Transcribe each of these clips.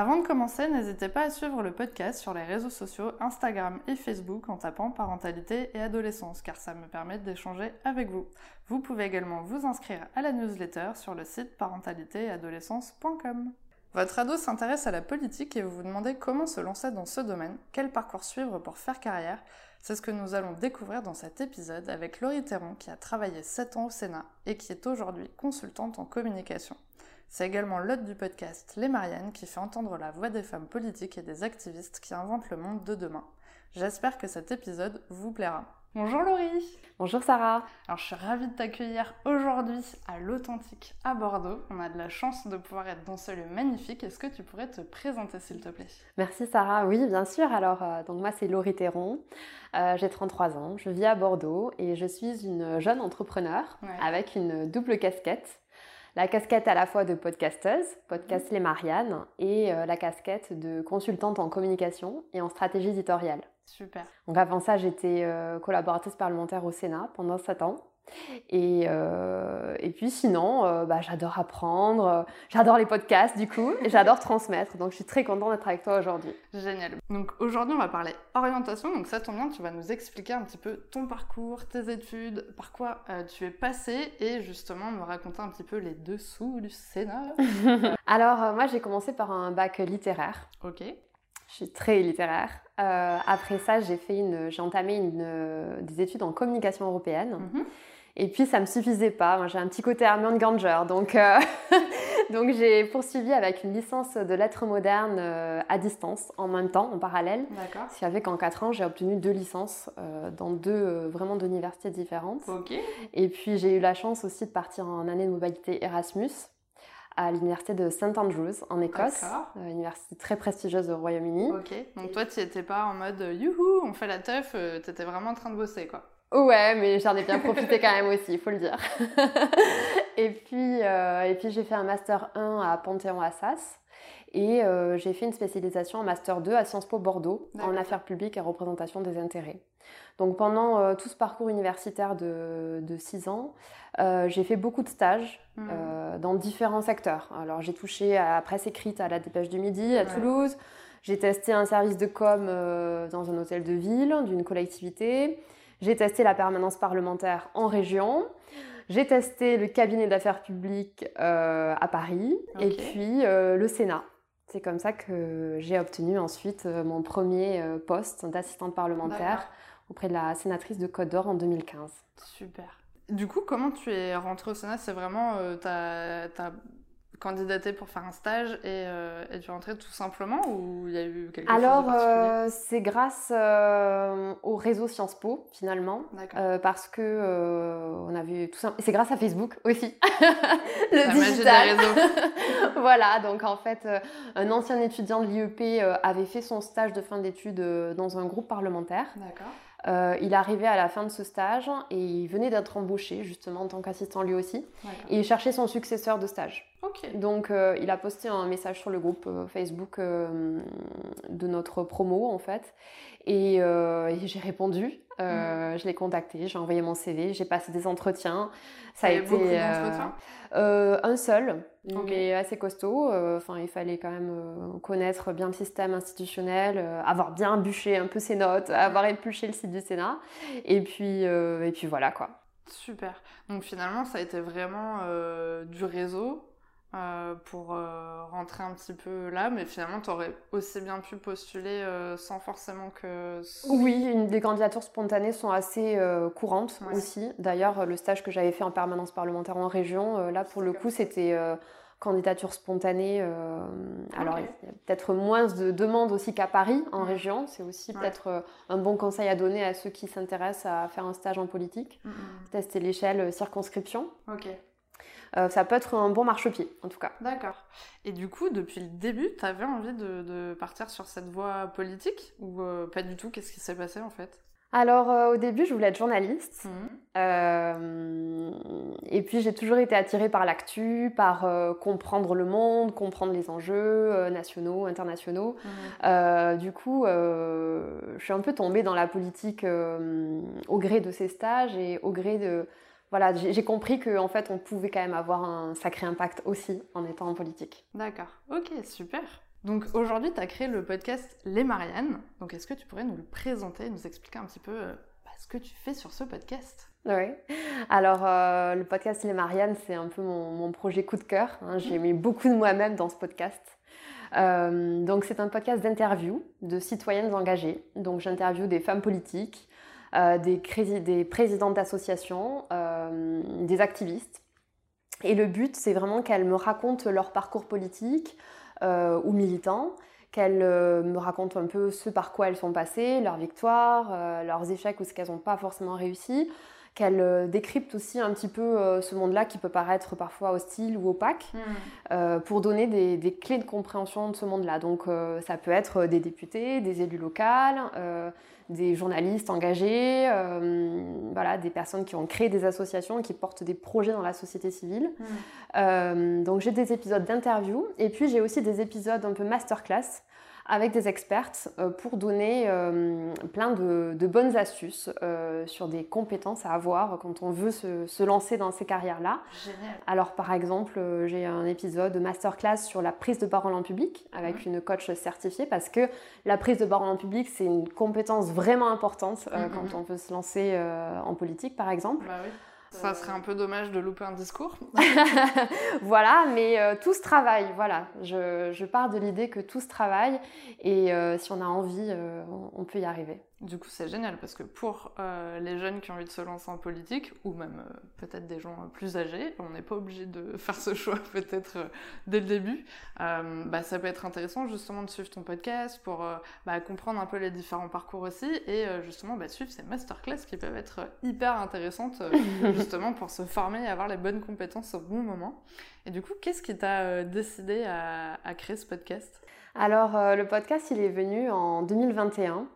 Avant de commencer, n'hésitez pas à suivre le podcast sur les réseaux sociaux Instagram et Facebook en tapant parentalité et adolescence car ça me permet d'échanger avec vous. Vous pouvez également vous inscrire à la newsletter sur le site parentalitéadolescence.com. Votre ado s'intéresse à la politique et vous vous demandez comment se lancer dans ce domaine, quel parcours suivre pour faire carrière. C'est ce que nous allons découvrir dans cet épisode avec Laurie Théron qui a travaillé 7 ans au Sénat et qui est aujourd'hui consultante en communication. C'est également l'hôte du podcast Les Mariannes qui fait entendre la voix des femmes politiques et des activistes qui inventent le monde de demain. J'espère que cet épisode vous plaira. Bonjour Laurie Bonjour Sarah Alors je suis ravie de t'accueillir aujourd'hui à l'Authentique à Bordeaux. On a de la chance de pouvoir être dans ce lieu magnifique. Est-ce que tu pourrais te présenter s'il te plaît? Merci Sarah, oui bien sûr. Alors euh, donc moi c'est Laurie Théron, euh, j'ai 33 ans, je vis à Bordeaux et je suis une jeune entrepreneur Ouais. avec une double casquette. La casquette à la fois de podcasteuse, podcast Les Mariannes, et euh, la casquette de consultante en communication et en stratégie éditoriale. Super. Donc avant ça, j'étais euh, collaboratrice parlementaire au Sénat pendant 7 ans. Et, euh, et puis sinon, euh, bah, j'adore apprendre, euh, j'adore les podcasts du coup, et j'adore transmettre. Donc je suis très contente d'être avec toi aujourd'hui. Génial. Donc aujourd'hui on va parler orientation. Donc ça tombe bien, tu vas nous expliquer un petit peu ton parcours, tes études, par quoi euh, tu es passé et justement nous raconter un petit peu les dessous du Sénat. Alors moi j'ai commencé par un bac littéraire. ok. Je suis très littéraire. Après ça, j'ai fait une, j'ai entamé une, des études en communication européenne. Mhm. Et puis ça me suffisait pas. Moi, j'ai un petit côté Hermione Granger, donc euh, donc j'ai poursuivi avec une licence de lettres modernes euh, à distance en même temps, en parallèle. D'accord. Ce qui fait qu'en 4 ans, j'ai obtenu deux licences euh, dans deux vraiment deux universités différentes. Ok. Et puis j'ai eu la chance aussi de partir en année de mobilité Erasmus à l'université de St Andrews en Écosse, euh, université très prestigieuse au Royaume-Uni. Ok. Donc toi tu étais pas en mode youhou, on fait la teuf, euh, t'étais vraiment en train de bosser quoi. Ouais, mais j'en ai bien profité quand même aussi, il faut le dire. et puis, euh, et puis j'ai fait un master 1 à Panthéon-Assas et euh, j'ai fait une spécialisation en master 2 à Sciences Po Bordeaux en affaires publiques et représentation des intérêts. Donc pendant euh, tout ce parcours universitaire de, de 6 ans, j'ai fait beaucoup de stages euh, dans différents secteurs. Alors j'ai touché à la presse écrite à la Dépêche du Midi à Ouais. Toulouse. J'ai testé un service de com dans un hôtel de ville d'une collectivité. J'ai testé la permanence parlementaire en région. J'ai testé le cabinet d'affaires publiques euh, à Paris et puis euh, le Sénat. C'est comme ça que j'ai obtenu ensuite euh, mon premier poste d'assistante parlementaire auprès de la sénatrice de Côte d'Or en 2015. Super. Du coup, comment tu es rentrée au Sénat? C'est vraiment, euh, t'as candidaté pour faire un stage et, euh, et tu es rentrée tout simplement ou il y a eu quelque Alors, chose de particulier euh, c'est grâce euh, au réseau Sciences Po, finalement. Euh, parce que euh, on avait tout ça. et C'est grâce à Facebook aussi. le La des digital. réseaux. voilà, donc en fait, euh, un ancien étudiant de l'IEP euh, avait fait son stage de fin d'études euh, dans un groupe parlementaire. D'accord. Euh, il arrivait à la fin de ce stage et il venait d'être embauché justement en tant qu'assistant lui aussi. Et il cherchait son successeur de stage. Donc euh, il a posté un message sur le groupe euh, Facebook de notre promo en fait. Et, euh, et j'ai répondu, Euh, je l'ai contacté, j'ai envoyé mon CV, j'ai passé des entretiens. Ça a été beaucoup euh, d'entretiens? un seul, Ok. mais assez costaud. Enfin, il fallait quand même connaître bien le système institutionnel, avoir bien bûché un peu ses notes, avoir épluché le site du Sénat. Et puis, et puis voilà quoi. Super. Donc finalement, ça a été vraiment du réseau euh, pour euh, rentrer un petit peu là, mais finalement, tu aurais aussi bien pu postuler euh, sans forcément que... Oui, une, les candidatures spontanées sont assez courantes Ouais. aussi. D'ailleurs, le stage que j'avais fait en permanence parlementaire en région, là pour le coup, c'était candidature spontanée. euh, Alors, il y a peut-être moins de demandes aussi qu'à Paris en Mm. région. C'est aussi Ouais. peut-être un bon conseil à donner à ceux qui s'intéressent à faire un stage en politique. Mm, mm. Tester l'échelle circonscription. Ok. Euh, ça peut être un bon marchepied, en tout cas. D'accord. Et du coup, depuis le début, tu avais envie de, de partir sur cette voie politique ou euh, pas du tout? Qu'est-ce qui s'est passé en fait? Alors, euh, au début, je voulais être journaliste. Mhm. et puis j'ai toujours été attirée par l'actu, par comprendre le monde, comprendre les enjeux nationaux, internationaux. Mhm. du coup, je suis un peu tombée dans la politique au gré de ces stages et au gré de voilà, j'ai compris qu'en en fait, on pouvait quand même avoir un sacré impact aussi en étant en politique. D'accord. Ok, super. Donc aujourd'hui, tu as créé le podcast Les Mariannes. Donc est-ce que tu pourrais nous le présenter, nous expliquer un petit peu euh, bah, ce que tu fais sur ce podcast? Oui. Alors, euh, le podcast Les Mariannes, c'est un peu mon, projet coup de cœur. Hein. J'ai mis beaucoup de moi-même dans ce podcast. Euh, donc, c'est un podcast d'interview de citoyennes engagées. Donc, j'interviewe des femmes politiques, euh, des, des, présidentes d'associations, euh, des activistes. Et le but, c'est vraiment qu'elles me racontent leur parcours politique euh, ou militant, qu'elles me racontent un peu ce par quoi elles sont passées, leurs victoires, leurs échecs ou ce qu'elles n'ont pas forcément réussi, qu'elles décryptent aussi un petit peu ce monde-là qui peut paraître parfois hostile ou opaque, hmm. pour donner des, des, clés de compréhension de ce monde-là. Donc ça peut être des députés, des élus locaux, des journalistes engagés, euh, voilà, des personnes qui ont créé des associations, qui portent des projets dans la société civile. Mm. Euh, donc j'ai des épisodes d'interview et puis j'ai aussi des épisodes un peu masterclass avec des expertes euh, pour donner euh, plein de, bonnes astuces euh, sur des compétences à avoir quand on veut se, lancer dans ces carrières-là. Alors par exemple, j'ai un épisode de masterclass sur la prise de parole en public avec mhm. une coach certifiée parce que la prise de parole en public, c'est une compétence vraiment importante mhm. quand on veut se lancer en politique par exemple. Bah oui. Ça serait un peu dommage de louper un discours. voilà, mais euh, tout se travaille. Voilà, je, je pars de l'idée que tout se travaille et euh, si on a envie, euh, on peut y arriver. Du coup, c'est génial parce que pour euh, les jeunes qui ont envie de se lancer en politique, ou même euh, peut-être des gens plus âgés, on n'est pas obligé de faire ce choix peut-être euh, dès le début. bah, ça peut être intéressant justement de suivre ton podcast pour bah, comprendre un peu les différents parcours aussi et justement bah, suivre ces masterclass qui peuvent être hyper intéressantes justement pour se former et avoir les bonnes compétences au bon moment. Et du coup, qu'est-ce qui t'a décidé à, à, créer ce podcast? Alors, le podcast, il est venu en 2021.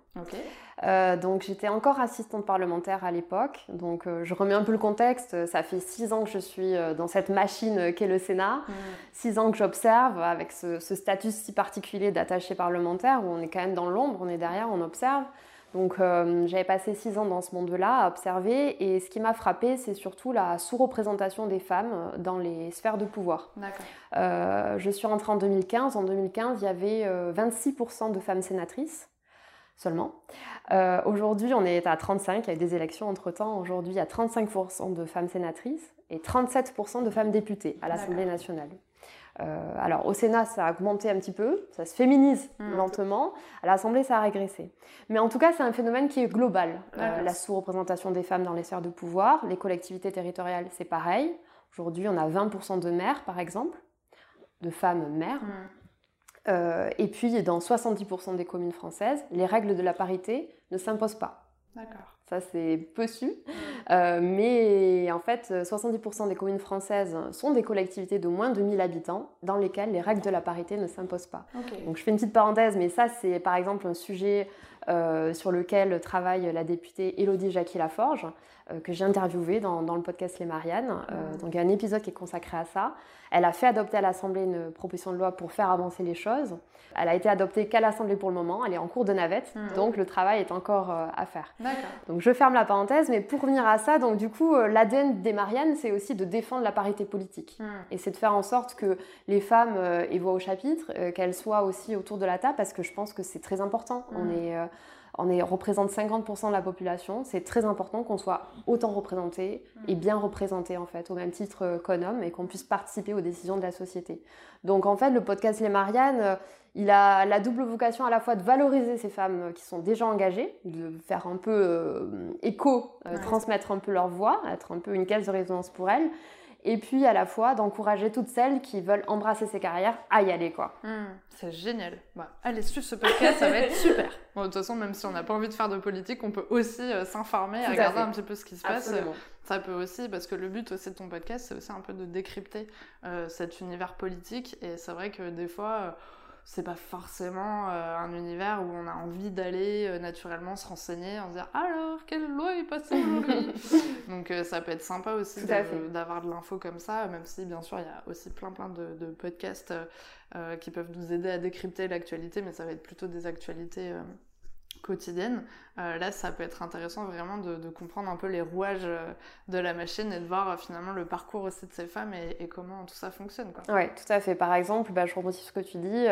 Euh, donc j'étais encore assistante parlementaire à l'époque. Donc euh, je remets un peu le contexte. Ça fait six ans que je suis euh, dans cette machine qu'est le Sénat. Mm. Six ans que j'observe avec ce, statut si particulier d'attaché parlementaire où on est quand même dans l'ombre, on est derrière, on observe. Donc j'avais passé six ans dans ce monde-là à observer et ce qui m'a frappé, c'est surtout la sous-représentation des femmes dans les sphères de pouvoir. je suis rentrée en 2015. En 2015, il y avait 26% de femmes sénatrices seulement. Euh, aujourd'hui, on est à 35, il y a eu des élections entre-temps. Aujourd'hui, il y a 35% de femmes sénatrices et 37% de femmes députées à l'Assemblée nationale. Euh, alors au Sénat, ça a augmenté un petit peu, ça se féminise mmh. lentement. À l'Assemblée, ça a régressé. Mais en tout cas, c'est un phénomène qui est global. Euh, la sous-représentation des femmes dans les sphères de pouvoir, les collectivités territoriales, c'est pareil. Aujourd'hui, on a 20% de maires, par exemple, de femmes maires. Mmh. Euh, et puis, dans 70% des communes françaises, les règles de la parité ne s'imposent pas. D'accord. Ça, c'est peu su. Euh, mais en fait, 70% des communes françaises sont des collectivités de moins de 1000 habitants dans lesquelles les règles de la parité ne s'imposent pas. Donc, je fais une petite parenthèse, mais ça, c'est par exemple un sujet euh, sur lequel travaille la députée Élodie Jackie-Laforge, euh, que j'ai interviewée dans, le podcast Les Mariannes. Euh, donc il y a un épisode qui est consacré à ça. Elle a fait adopter à l'Assemblée une proposition de loi pour faire avancer les choses. Elle a été adoptée qu'à l'Assemblée pour le moment. Elle est en cours de navette, hmm. donc le travail est encore à faire. Donc je ferme la parenthèse, mais pour revenir à ça, donc du coup, l'ADN des Mariannes, c'est aussi de défendre la parité politique. Hmm. Et c'est de faire en sorte que les femmes aient voix au chapitre, qu'elles soient aussi autour de la table, parce que je pense que c'est très important. On hmm. est on est, représente 50% de la population. C'est très important qu'on soit autant représenté et bien représenté en fait, au même titre qu'un homme, et qu'on puisse participer aux décisions de la société. Donc en fait, le podcast Les Mariannes, euh, il a la double vocation à la fois de valoriser ces femmes qui sont déjà engagées, de faire un peu euh, écho, euh, transmettre un peu leur voix, être un peu une caisse de résonance pour elles, et puis à la fois d'encourager toutes celles qui veulent embrasser ces carrières à y aller quoi. Hmm, c'est génial. Bah, allez suivre ce podcast, ça va être super. Bon, de toute façon, même si on n'a pas envie de faire de politique, on peut aussi euh, s'informer, regarder un petit peu ce qui se passe. Ça peut aussi, parce que le but aussi de ton podcast, c'est aussi un peu de décrypter euh, cet univers politique. Et c'est vrai que des fois, euh, c'est pas forcément un univers où on a envie d'aller naturellement se renseigner, en se dire alors quelle loi est passée aujourd'hui? Donc ça peut être sympa aussi d'avoir de l'info comme ça, même si bien sûr il y a aussi plein plein de, de podcasts qui peuvent nous aider à décrypter l'actualité, mais ça va être plutôt des actualités quotidienne. Euh, là, ça peut être intéressant vraiment de, comprendre un peu les rouages euh, de la machine et de voir euh, finalement le parcours aussi de ces femmes et, comment tout ça fonctionne. Oui, tout à fait. Par exemple, bah, je rebondis sur ce que tu dis.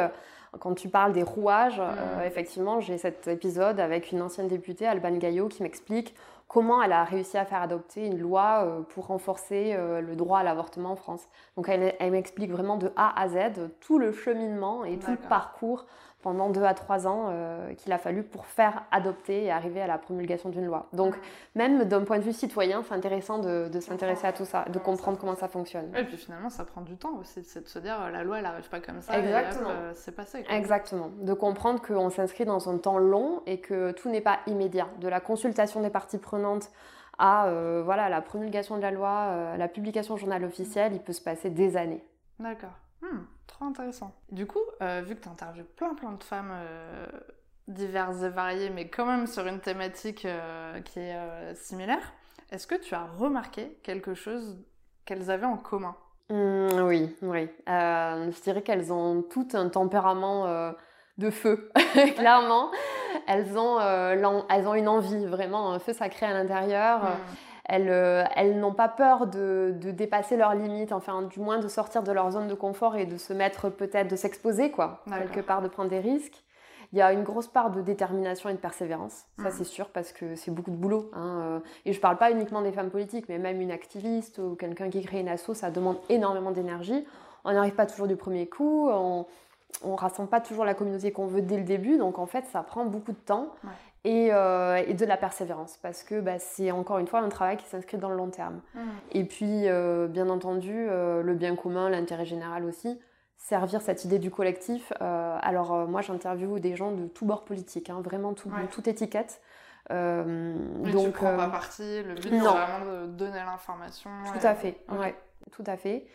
quand tu parles des rouages, mm. effectivement, j'ai cet épisode avec une ancienne députée, Alban Gaillot, qui m'explique comment elle a réussi à faire adopter une loi pour renforcer le droit à l'avortement en France. Donc elle, elle m'explique vraiment de A à Z tout le cheminement et tout le parcours pendant deux à trois ans euh, qu'il a fallu pour faire adopter et arriver à la promulgation d'une loi. Donc, même d'un point de vue citoyen, c'est intéressant de, s'intéresser à tout ça, de comprendre comment ça fonctionne. Et puis finalement, ça prend du temps aussi, c'est de se dire la loi, elle n'arrive pas comme ça. Exactement. Euh, c'est passé. Exactement. De comprendre qu'on s'inscrit dans un temps long et que tout n'est pas immédiat. De la consultation des parties prenantes à euh, voilà, la promulgation de la loi, la publication au journal officiel, il peut se passer des années. D'accord. Hmm, trop intéressant. Du coup, euh, vu que tu interviews plein plein de femmes euh, diverses et variées, mais quand même sur une thématique euh, qui est similaire, est-ce que tu as remarqué quelque chose qu'elles avaient en commun? Hmm, Oui, oui. je dirais qu'elles ont toutes un tempérament de feu, clairement. Elles ont, elles ont une envie, vraiment, un feu sacré à l'intérieur. Euh, elles, n'ont pas peur de, dépasser leurs limites, enfin du moins de sortir de leur zone de confort et de se mettre peut-être, de s'exposer quoi, quelque part, de prendre des risques. Il y a une grosse part de détermination et de persévérance, ça mm. c'est sûr, parce que c'est beaucoup de boulot. Hein, euh. et je ne parle pas uniquement des femmes politiques, mais même une activiste ou quelqu'un qui crée une asso, ça demande énormément d'énergie. On n'arrive pas toujours du premier coup, on, ne rassemble pas toujours la communauté qu'on veut dès le début, donc en fait ça prend beaucoup de temps. Euh, et, de la persévérance parce que bah, c'est encore une fois un travail qui s'inscrit dans le long terme. Mmh. Et puis, euh, bien entendu, euh, le bien commun, l'intérêt général aussi, servir cette idée du collectif. alors, moi, j'interviewe des gens de tous bords politiques, hein, vraiment tout, toute étiquette. Mais donc, tu prends pas parti, le but c'est vraiment de donner l'information. Tout à fait, ouais, tout à fait.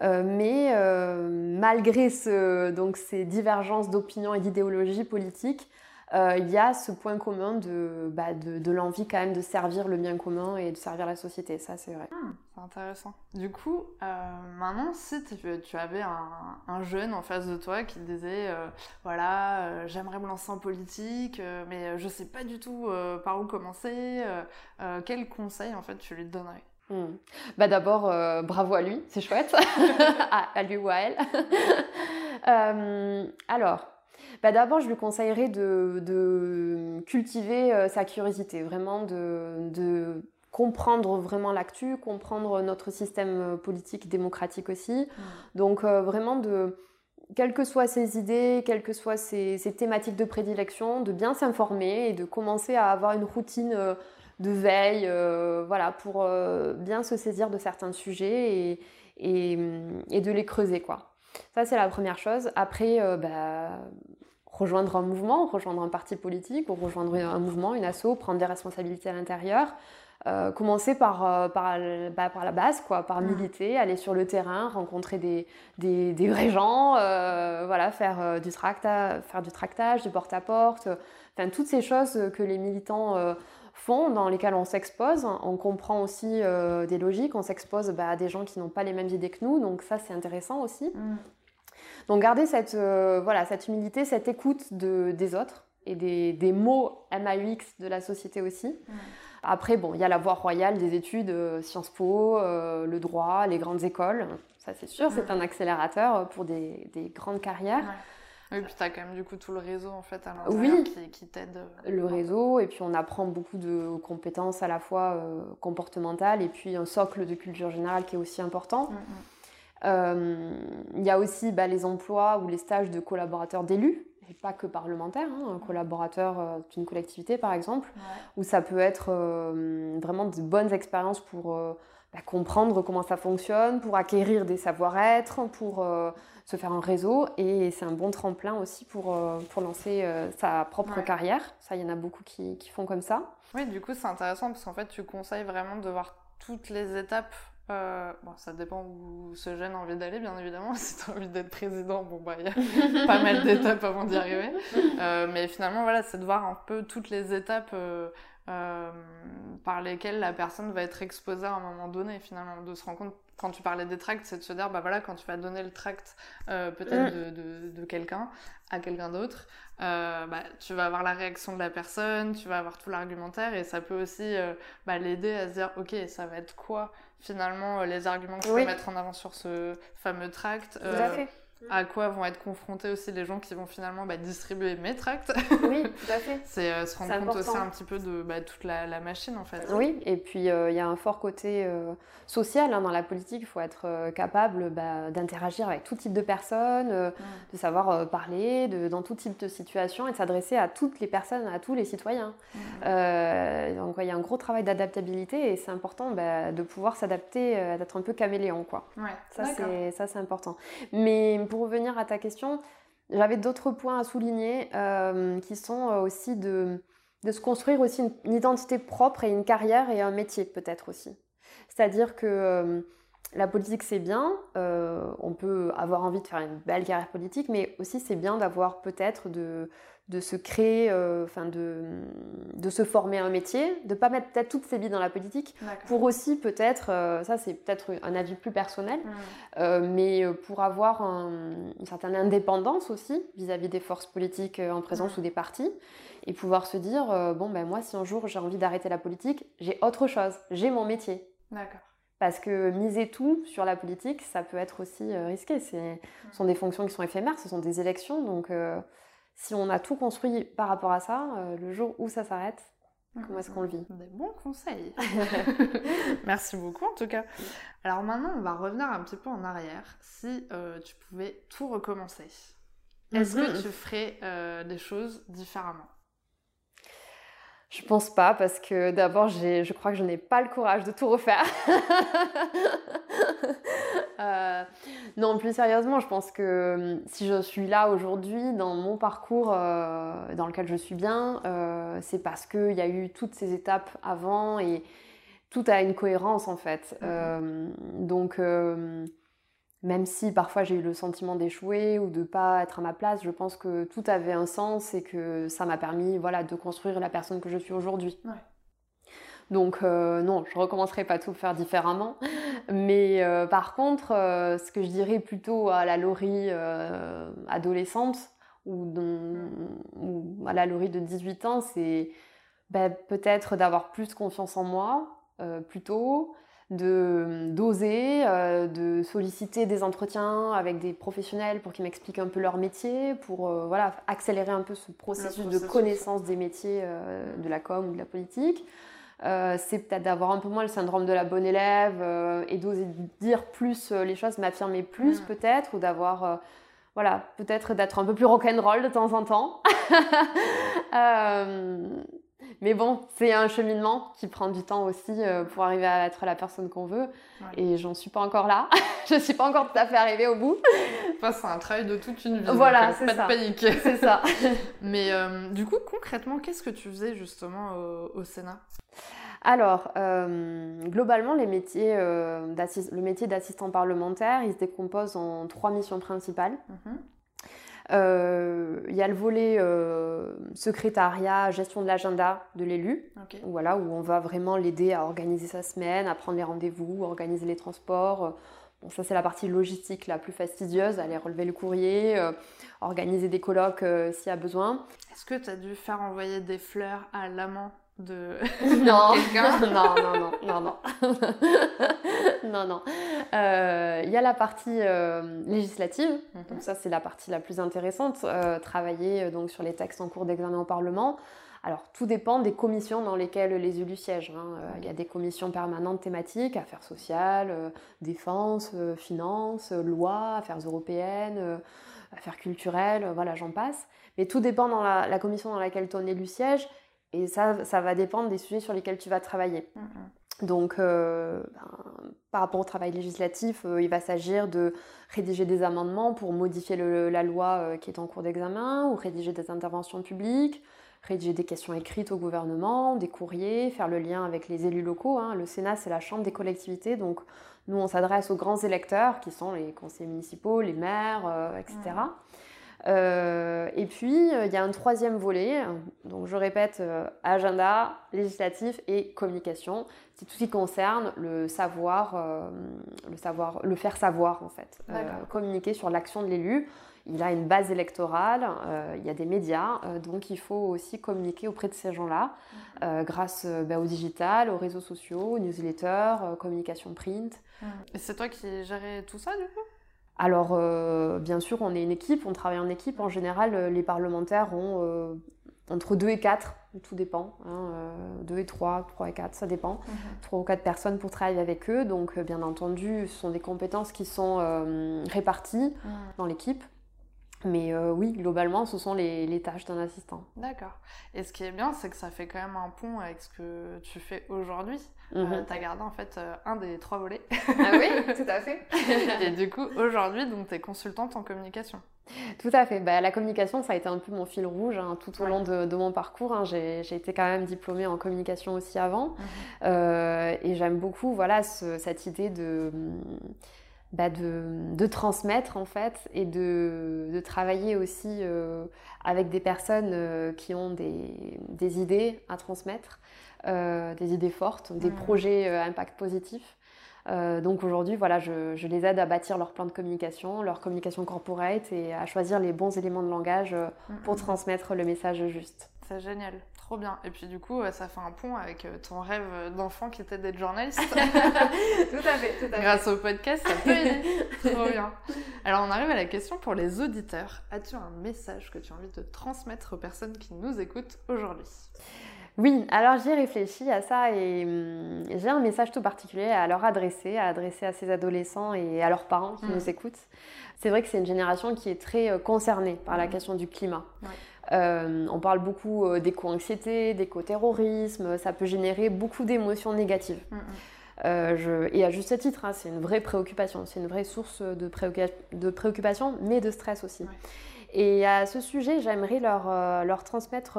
mais malgré ce, donc, ces divergences d'opinion et d'idéologie politique, il y a ce point commun de, bah, de, l'envie quand même de servir le bien commun et de servir la société. Ça, c'est vrai. Hmm, c'est intéressant. Du coup, euh, maintenant, si tu, avais un, jeune en face de toi qui disait, euh, voilà, j'aimerais me lancer en politique, mais je sais pas du tout par où commencer, quel conseil, en fait, tu lui donnerais? Hmm. Bah d'abord, bravo à lui, c'est chouette, à, lui ou à elle. alors, bah, d'abord, je lui conseillerais de, cultiver euh, sa curiosité, vraiment de, comprendre vraiment l'actu, comprendre notre système euh, politique démocratique aussi. Mmh. Donc euh, vraiment de, quelles que soient ses idées, quelles que soient ses, thématiques de prédilection, de bien s'informer et de commencer à avoir une routine de veille, voilà, pour bien se saisir de certains sujets et, de les creuser, quoi. Ça, c'est la première chose. Après, bah, rejoindre un mouvement, rejoindre un parti politique ou rejoindre un mouvement, une asso, prendre des responsabilités à l'intérieur. Euh, commencer par, euh, par, bah, par, la base, quoi, par mm. militer, aller sur le terrain, rencontrer des, des, des vrais gens, euh, voilà, faire, du tracta, faire du tractage, du porte-à-porte, enfin toutes ces choses que les militants font, dans lesquelles on s'expose. On comprend aussi des logiques, on s'expose bah, à des gens qui n'ont pas les mêmes idées que nous, donc ça c'est intéressant aussi. Mm. Donc garder cette, euh, voilà, cette humilité, cette écoute de, des autres et des, des, mots MAUX de la société aussi. Après, bon, il y a la voie royale des études, euh, Sciences Po, euh, le droit, les grandes écoles. Ça, c'est sûr, c'est un accélérateur pour des, des grandes carrières. Oui, puis tu as quand même du coup tout le réseau en fait à l'intérieur qui, qui t'aide. Le réseau, et puis on apprend beaucoup de compétences à la fois comportementales et puis un socle de culture générale qui est aussi important. Mm, mm. Il y a aussi bah, les emplois ou les stages de collaborateurs d'élus, et pas que parlementaires, hein, un collaborateur euh, d'une collectivité par exemple, où ça peut être euh, vraiment de bonnes expériences pour bah, comprendre comment ça fonctionne, pour acquérir des savoir-être, pour se faire un réseau, et c'est un bon tremplin aussi pour, pour lancer sa propre carrière. Ça, il y en a beaucoup qui, qui font comme ça. Oui, du coup, c'est intéressant parce qu'en fait, tu conseilles vraiment de voir toutes les étapes euh, bon, ça dépend où ce jeune a envie d'aller, bien évidemment. Si tu as envie d'être président, bon, bah, il y a pas mal d'étapes avant d'y arriver. Euh, mais finalement, voilà, c'est de voir un peu toutes les étapes euh, par lesquelles la personne va être exposée à un moment donné, finalement. De se rendre compte, quand tu parlais des tracts, c'est de se dire, bah voilà, quand tu vas donner le tract euh, peut-être mm. de, de, de quelqu'un à quelqu'un d'autre, euh, bah, tu vas avoir la réaction de la personne, tu vas avoir tout l'argumentaire et ça peut aussi euh, bah, l'aider à se dire ok ça va être quoi finalement euh, les arguments que je oui. peux mettre en avant sur ce fameux tract. Tout à fait à quoi vont être confrontés aussi les gens qui vont finalement bah, distribuer mes tracts. Oui, tout à fait. C'est euh, se rendre compte important. aussi un petit peu de bah, toute la, la, machine en fait. Oui, et puis il euh, y a un fort côté euh, social hein, dans la politique. Il faut être capable bah, d'interagir avec tout type de personnes, mmh. de savoir parler de, dans tout type de situation et de s'adresser à toutes les personnes, à tous les citoyens. Mmh. donc il y a un gros travail d'adaptabilité et c'est important de pouvoir s'adapter, d'être un peu caméléon. Quoi. Ouais, ça c'est important. Mais pour revenir à ta question, j'avais d'autres points à souligner euh, qui sont euh, aussi de, de, se construire aussi une, identité propre et une carrière et un métier peut-être aussi. C'est-à-dire que euh, la politique c'est bien, euh, on peut avoir envie de faire une belle carrière politique, mais aussi c'est bien d'avoir peut-être de, de se créer, euh, enfin de, de se former un métier, de pas mettre peut-être toutes ses billes dans la politique, pour aussi peut-être, euh, ça c'est peut-être un avis plus personnel, mmh. mais pour avoir un, une certaine indépendance aussi vis-à-vis -vis des forces politiques en présence mmh. ou des partis, et pouvoir se dire, bon ben moi si un jour j'ai envie d'arrêter la politique, j'ai autre chose, j'ai mon métier. D'accord. Parce que miser tout sur la politique, ça peut être aussi risqué. Ce sont des fonctions qui sont éphémères, ce sont des élections, donc si on a tout construit par rapport à ça, euh, le jour où ça s'arrête, comment est-ce qu'on le vit? Des bons conseils. Merci beaucoup en tout cas. Alors maintenant, on va revenir un petit peu en arrière. Si euh, tu pouvais tout recommencer, est-ce que mhm. tu ferais euh, des choses différemment? Je pense pas parce que d'abord, je crois que je n'ai pas le courage de tout refaire. euh, non, plus sérieusement, je pense que hum, si je suis là aujourd'hui dans mon parcours euh, dans lequel je suis bien, euh, c'est parce qu'il y a eu toutes ces étapes avant et tout a une cohérence en fait. Mmh. Donc même si parfois j'ai eu le sentiment d'échouer ou de pas être à ma place, je pense que tout avait un sens et que ça m'a permis voilà, de construire la personne que je suis aujourd'hui. Ouais. Donc euh, non, je recommencerai pas tout faire différemment. Mais euh, par contre, euh, ce que je dirais plutôt à la Laurie adolescente ou, dont, ou, à la Laurie de 18 ans, c'est ben, peut-être d'avoir plus confiance en moi plutôt, de d'oser, euh, de solliciter des entretiens avec des professionnels pour qu'ils m'expliquent un peu leur métier, pour euh, voilà accélérer un peu ce processus, processus. de connaissance des métiers euh, de la com ou de la politique. Euh, c'est peut-être d'avoir un peu moins le syndrome de la bonne élève euh, et d'oser dire plus les choses, m'affirmer plus mmh. peut-être, ou d'avoir voilà, peut-être d'être un peu plus rock'n'roll de temps en temps. euh, mais bon, c'est un cheminement qui prend du temps aussi euh, pour arriver à être la personne qu'on veut. Ouais. Et j'en suis pas encore là. je suis pas encore tout à fait arrivée au bout. Enfin, c'est un travail de toute une vie. Voilà, c'est ça. Pas de panique. C'est ça. Mais euh, du coup, concrètement, qu'est-ce que tu faisais justement au, au Sénat? Alors, euh, globalement, les métiers, euh, le métier d'assistant parlementaire, il se décompose en trois missions principales. Mm -hmm. Euh, il y a le volet euh, secrétariat, gestion de l'agenda de l'élu, okay. voilà, où on va vraiment l'aider à organiser sa semaine, à prendre les rendez-vous, organiser les transports. Bon, ça, c'est la partie logistique la plus fastidieuse, aller relever le courrier, euh, organiser des colloques euh, s'il y a besoin. Est-ce que tu as dû faire envoyer des fleurs à l'amant? De non. non, non, non, non, non, non, non. Il euh, y a la partie euh, législative, mm -hmm. donc ça c'est la partie la plus intéressante, euh, travailler donc sur les textes en cours d'examen au Parlement. Alors tout dépend des commissions dans lesquelles les élus siègent. Il hein. y a des commissions permanentes thématiques, affaires sociales, défense, finances, loi, affaires européennes, affaires culturelles, voilà j'en passe. Mais tout dépend dans la, la commission dans laquelle ton élu siège et ça, ça va dépendre des sujets sur lesquels tu vas travailler. Mm -hmm. Donc, euh, ben, par rapport au travail législatif, euh, il va s'agir de rédiger des amendements pour modifier le, la loi euh, qui est en cours d'examen ou rédiger des interventions publiques, rédiger des questions écrites au gouvernement, des courriers, faire le lien avec les élus locaux. Hein. Le Sénat, c'est la chambre des collectivités, donc nous, on s'adresse aux grands électeurs, qui sont les conseillers municipaux, les maires, etc. Euh, et puis, euh, il y a un troisième volet, donc je répète, euh, agenda, législatif et communication. C'est tout ce qui concerne le savoir, le savoir, le faire savoir en fait. communiquer sur l'action de l'élu. Il a une base électorale, il y a des médias, donc il faut aussi communiquer auprès de ces gens-là, grâce bah, au digital, aux réseaux sociaux, aux newsletters, communication print. C'est toi qui gérais tout ça du coup? Alors, euh, bien sûr, on est une équipe, on travaille en équipe. En général, euh, les parlementaires ont euh, entre 2 et 4, tout dépend. 2 hein, et 3, 3 et 4, ça dépend. 3 mhm. ou 4 personnes pour travailler avec eux. Donc, bien entendu, ce sont des compétences qui sont réparties mhm. dans l'équipe. Mais euh, oui, globalement, ce sont les, tâches d'un assistant. D'accord. Et ce qui est bien, c'est que ça fait quand même un pont avec ce que tu fais aujourd'hui. Euh, mhm. tu as gardé en fait euh, un des trois volets. ah oui, tout à fait. Et du coup, aujourd'hui, tu es consultante en communication. Tout à fait. Bah, la communication, ça a été un peu mon fil rouge hein, tout au long de, mon parcours. Hein. J'ai été quand même diplômée en communication aussi avant. Mhm. et j'aime beaucoup voilà, cette idée de bah, de, transmettre en fait et de, travailler aussi euh, avec des personnes euh, qui ont des, idées à transmettre, euh, des idées fortes, des projets impact positif. donc aujourd'hui, voilà, je, je, les aide à bâtir leur plan de communication, leur communication corporate et à choisir les bons éléments de langage pour transmettre le message juste. C'est génial. Trop bien. Et puis du coup, ça fait un pont avec euh, ton rêve d'enfant qui était d'être journaliste. tout à fait, tout à fait. Grâce au podcast, ça peut aider. Trop bien. Alors on arrive à la question pour les auditeurs. As-tu un message que tu as envie de transmettre aux personnes qui nous écoutent aujourd'hui? Oui, alors j'ai réfléchi à ça et hum, j'ai un message tout particulier à leur adresser, à adresser à ces adolescents et à leurs parents qui mmh. nous écoutent. C'est vrai que c'est une génération qui est très euh, concernée par la mmh. question du climat. Euh, on parle beaucoup euh, d'éco-anxiété, d'éco-terrorisme, ça peut générer beaucoup d'émotions négatives. Mm, mm. Euh, et à juste titre, hein, c'est une vraie préoccupation, c'est une vraie source de, préoccupation, mais de stress aussi. Et à ce sujet, j'aimerais leur, transmettre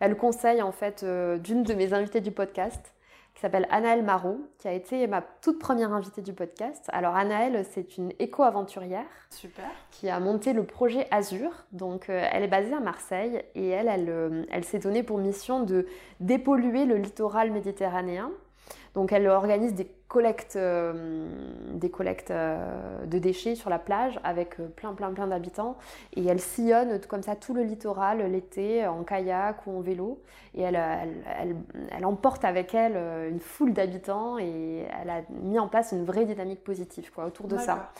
bah, le conseil en fait d'une de mes invitées du podcast, s'appelle Anaëlle Marot, qui a été ma toute première invitée du podcast. Alors Anaëlle, c'est une éco-aventurière qui a monté le projet Azur. Donc euh, elle est basée à Marseille et elle, elle, euh, elle s'est donnée pour mission de dépolluer le littoral méditerranéen donc elle organise des collectes, euh, des collectes euh, de déchets sur la plage avec euh, plein plein plein d'habitants et elle sillonne comme ça tout le littoral l'été en kayak ou en vélo et elle, elle, emporte avec elle une foule d'habitants et elle a mis en place une vraie dynamique positive quoi, autour de ça.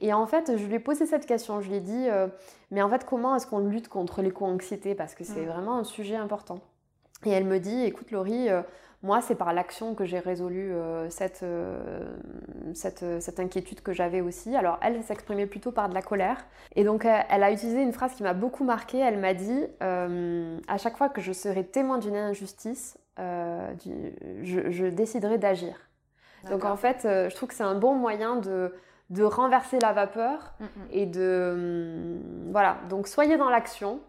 Et en fait, je lui ai posé cette question, je lui ai dit, mais en fait, comment est-ce qu'on lutte contre l'éco-anxiété? Parce que c'est mm. vraiment un sujet important. Et elle me dit, écoute Laurie, moi, c'est par l'action que j'ai résolu euh, cette, euh, cette, cette, inquiétude que j'avais aussi. Alors, elle s'exprimait plutôt par de la colère. Et donc, euh, elle a utilisé une phrase qui m'a beaucoup marquée. Elle m'a dit À chaque fois que je serai témoin d'une injustice, je, déciderai d'agir. Donc, en fait, je trouve que c'est un bon moyen de, de renverser la vapeur mm, mm. et de. voilà. Donc, soyez dans l'action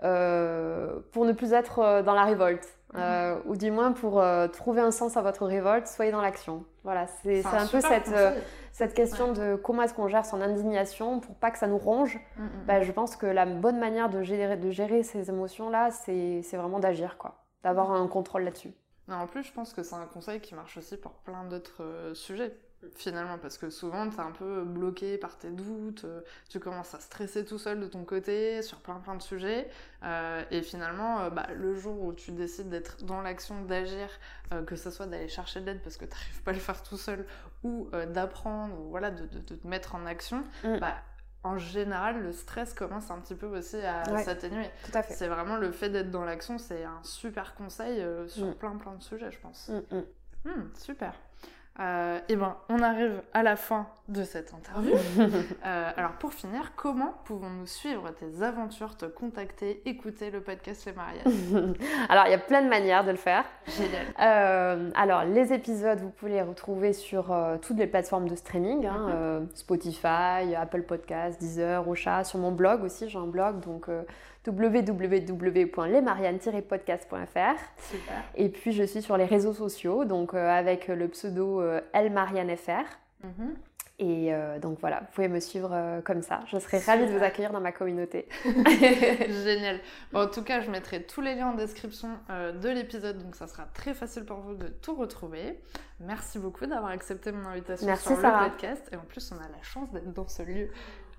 pour ne plus être dans la révolte. Euh, ou du moins pour euh, trouver un sens à votre révolte, soyez dans l'action. Voilà, c'est un, peu cette, euh, cette question de comment est-ce qu'on gère son indignation pour pas que ça nous ronge. Mm, mm, bah, mm. je pense que la bonne manière de gérer, de gérer ces émotions-là, c'est vraiment d'agir, quoi, d'avoir un contrôle là-dessus. En plus, je pense que c'est un conseil qui marche aussi pour plein d'autres sujets finalement, parce que souvent t'es un peu bloqué par tes doutes, euh, tu commences à stresser tout seul de ton côté sur plein plein de sujets, euh, et finalement, euh, bah, le jour où tu décides d'être dans l'action, d'agir, que ce soit d'aller chercher de l'aide parce que t'arrives pas à le faire tout seul, ou d'apprendre, ou voilà, de, de, te mettre en action, mm. bah, en général, le stress commence un petit peu aussi à s'atténuer. C'est vraiment le fait d'être dans l'action, c'est un super conseil sur mm. plein plein de sujets, je pense. Mm, hmm, super. Euh, et ben, on arrive à la fin de cette interview. Euh, alors, pour finir, comment pouvons-nous suivre tes aventures, te contacter, écouter le podcast Les Mariages Alors, il y a plein de manières de le faire. Génial. Euh, alors, les épisodes, vous pouvez les retrouver sur toutes les plateformes de streaming hein, mhm. Spotify, Apple Podcasts, Deezer, Ocha, sur mon blog aussi. J'ai un blog, donc www.lesmarianne-podcast.fr. Et puis je suis sur les réseaux sociaux, donc euh, avec le pseudo euh, elmariannefr. Mhm. Et euh, donc voilà, vous pouvez me suivre euh, comme ça. Je serai ravie de vous accueillir dans ma communauté. Génial. Bon, en tout cas, je mettrai tous les liens en description euh, de l'épisode, donc ça sera très facile pour vous de tout retrouver. Merci beaucoup d'avoir accepté mon invitation Merci, sur Sarah. le podcast. Et en plus, on a la chance d'être dans ce lieu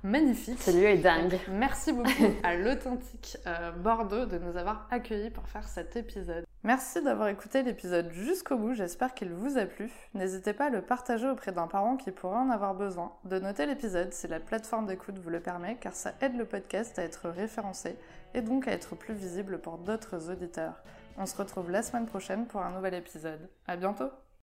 magnifique. Ce lieu est dingue. Donc, merci beaucoup à l'authentique euh, Bordeaux de nous avoir accueillis pour faire cet épisode. Merci d'avoir écouté l'épisode jusqu'au bout, j'espère qu'il vous a plu. N'hésitez pas à le partager auprès d'un parent qui pourrait en avoir besoin, de noter l'épisode si la plateforme d'écoute vous le permet, car ça aide le podcast à être référencé et donc à être plus visible pour d'autres auditeurs. On se retrouve la semaine prochaine pour un nouvel épisode. À bientôt!